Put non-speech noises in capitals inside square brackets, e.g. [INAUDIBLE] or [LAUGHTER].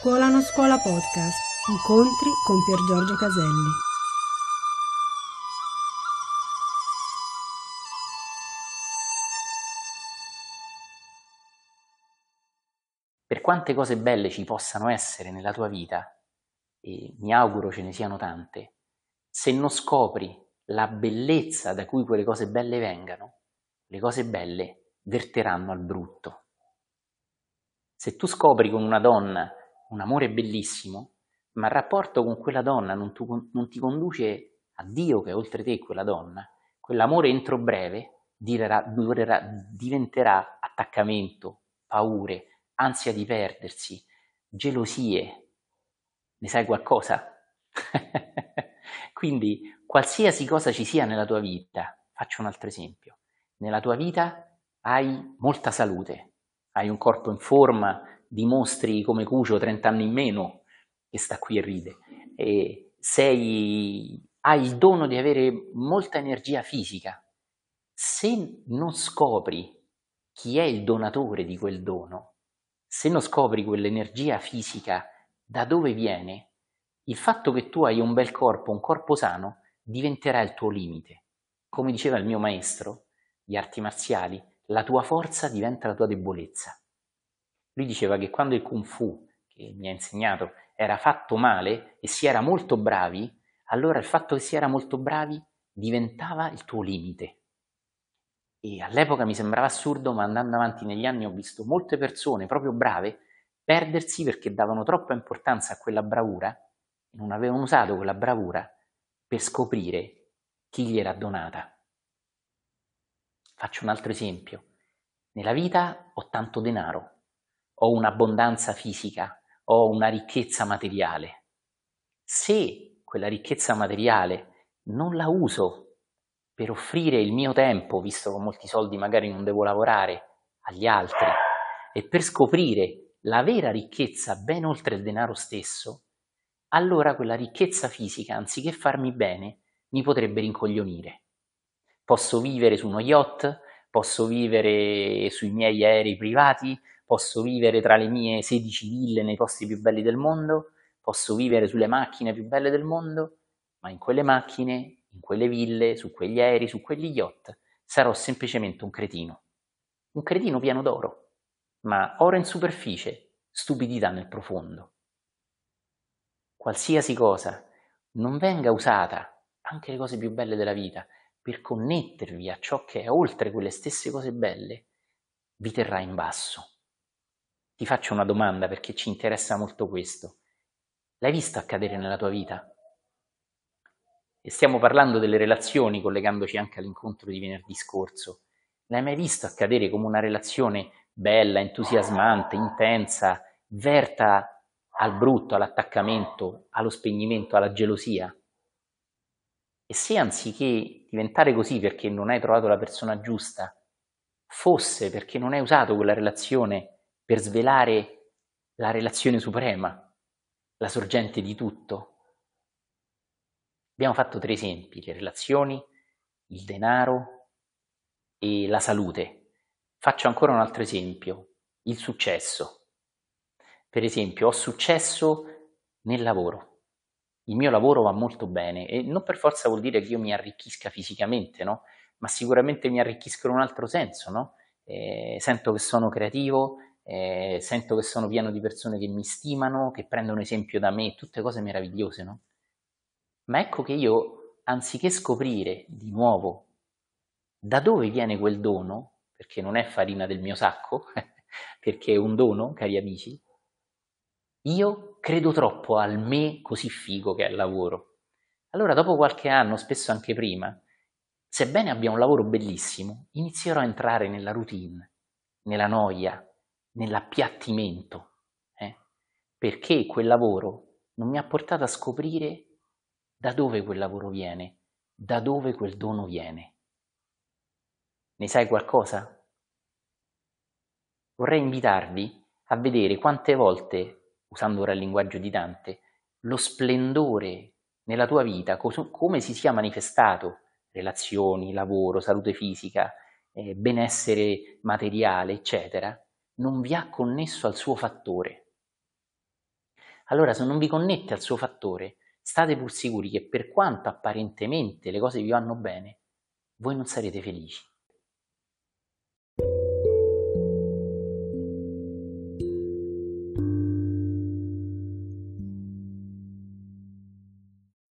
Scuola non scuola podcast. Incontri con Pier Giorgio Caselli. Per quante cose belle ci possano essere nella tua vita, e mi auguro ce ne siano tante, se non scopri la bellezza da cui quelle cose belle vengano, le cose belle verteranno al brutto. Se tu scopri con una donna un amore bellissimo, ma il rapporto con quella donna non, tu, non ti conduce a Dio che è oltre te quella donna, quell'amore entro breve direrà, durerà, diventerà attaccamento, paure, ansia di perdersi, gelosie. Ne sai qualcosa? [LAUGHS] Quindi qualsiasi cosa ci sia nella tua vita, faccio un altro esempio, nella tua vita hai molta salute, hai un corpo in forma, dimostri come Cucio 30 anni in meno, che sta qui e ride, e sei, hai il dono di avere molta energia fisica. Se non scopri chi è il donatore di quel dono, se non scopri quell'energia fisica da dove viene, il fatto che tu hai un bel corpo, un corpo sano, diventerà il tuo limite. Come diceva il mio maestro di arti marziali, la tua forza diventa la tua debolezza. Lui diceva che quando il kung fu, che mi ha insegnato, era fatto male e si era molto bravi, allora il fatto che si era molto bravi diventava il tuo limite. E all'epoca mi sembrava assurdo, ma andando avanti negli anni ho visto molte persone proprio brave perdersi perché davano troppa importanza a quella bravura e non avevano usato quella bravura per scoprire chi gliela donata. Faccio un altro esempio. Nella vita ho tanto denaro, ho un'abbondanza fisica, ho una ricchezza materiale. Se quella ricchezza materiale non la uso per offrire il mio tempo, visto che ho molti soldi magari non devo lavorare, agli altri, e per scoprire la vera ricchezza ben oltre il denaro stesso, allora quella ricchezza fisica, anziché farmi bene, mi potrebbe rincoglionire. Posso vivere su uno yacht, posso vivere sui miei aerei privati, posso vivere tra le mie 16 ville nei posti più belli del mondo, posso vivere sulle macchine più belle del mondo, ma in quelle macchine, in quelle ville, su quegli aerei, su quegli yacht, sarò semplicemente un cretino. Un cretino pieno d'oro, ma oro in superficie, stupidità nel profondo. Qualsiasi cosa non venga usata, anche le cose più belle della vita, per connettervi a ciò che è oltre quelle stesse cose belle, vi terrà in basso. Ti faccio una domanda perché ci interessa molto questo. L'hai visto accadere nella tua vita? E stiamo parlando delle relazioni collegandoci anche all'incontro di venerdì scorso. L'hai mai visto accadere come una relazione bella, entusiasmante, intensa, verta al brutto, all'attaccamento, allo spegnimento, alla gelosia? E se anziché diventare così perché non hai trovato la persona giusta, fosse perché non hai usato quella relazione per svelare la relazione suprema, la sorgente di tutto. Abbiamo fatto tre esempi, le relazioni, il denaro e la salute. Faccio ancora un altro esempio, il successo. Per esempio, ho successo nel lavoro. Il mio lavoro va molto bene e non per forza vuol dire che io mi arricchisca fisicamente, no? Ma sicuramente mi arricchisco in un altro senso, no? Eh, sento che sono creativo, eh, sento che sono pieno di persone che mi stimano, che prendono esempio da me, tutte cose meravigliose, no? Ma ecco che io, anziché scoprire di nuovo da dove viene quel dono, perché non è farina del mio sacco, [LAUGHS] perché è un dono, cari amici, io credo troppo al me così figo che è il lavoro. Allora, dopo qualche anno, spesso anche prima, sebbene abbia un lavoro bellissimo, inizierò a entrare nella routine, nella noia, nell'appiattimento, eh? perché quel lavoro non mi ha portato a scoprire da dove quel lavoro viene, da dove quel dono viene. Ne sai qualcosa? Vorrei invitarvi a vedere quante volte, usando ora il linguaggio di Dante, lo splendore nella tua vita, come si sia manifestato, relazioni, lavoro, salute fisica, eh, benessere materiale, eccetera, non vi ha connesso al suo fattore. allora se non vi connette al suo fattore, state pur sicuri che per quanto apparentemente le cose vi vanno bene, voi non sarete felici.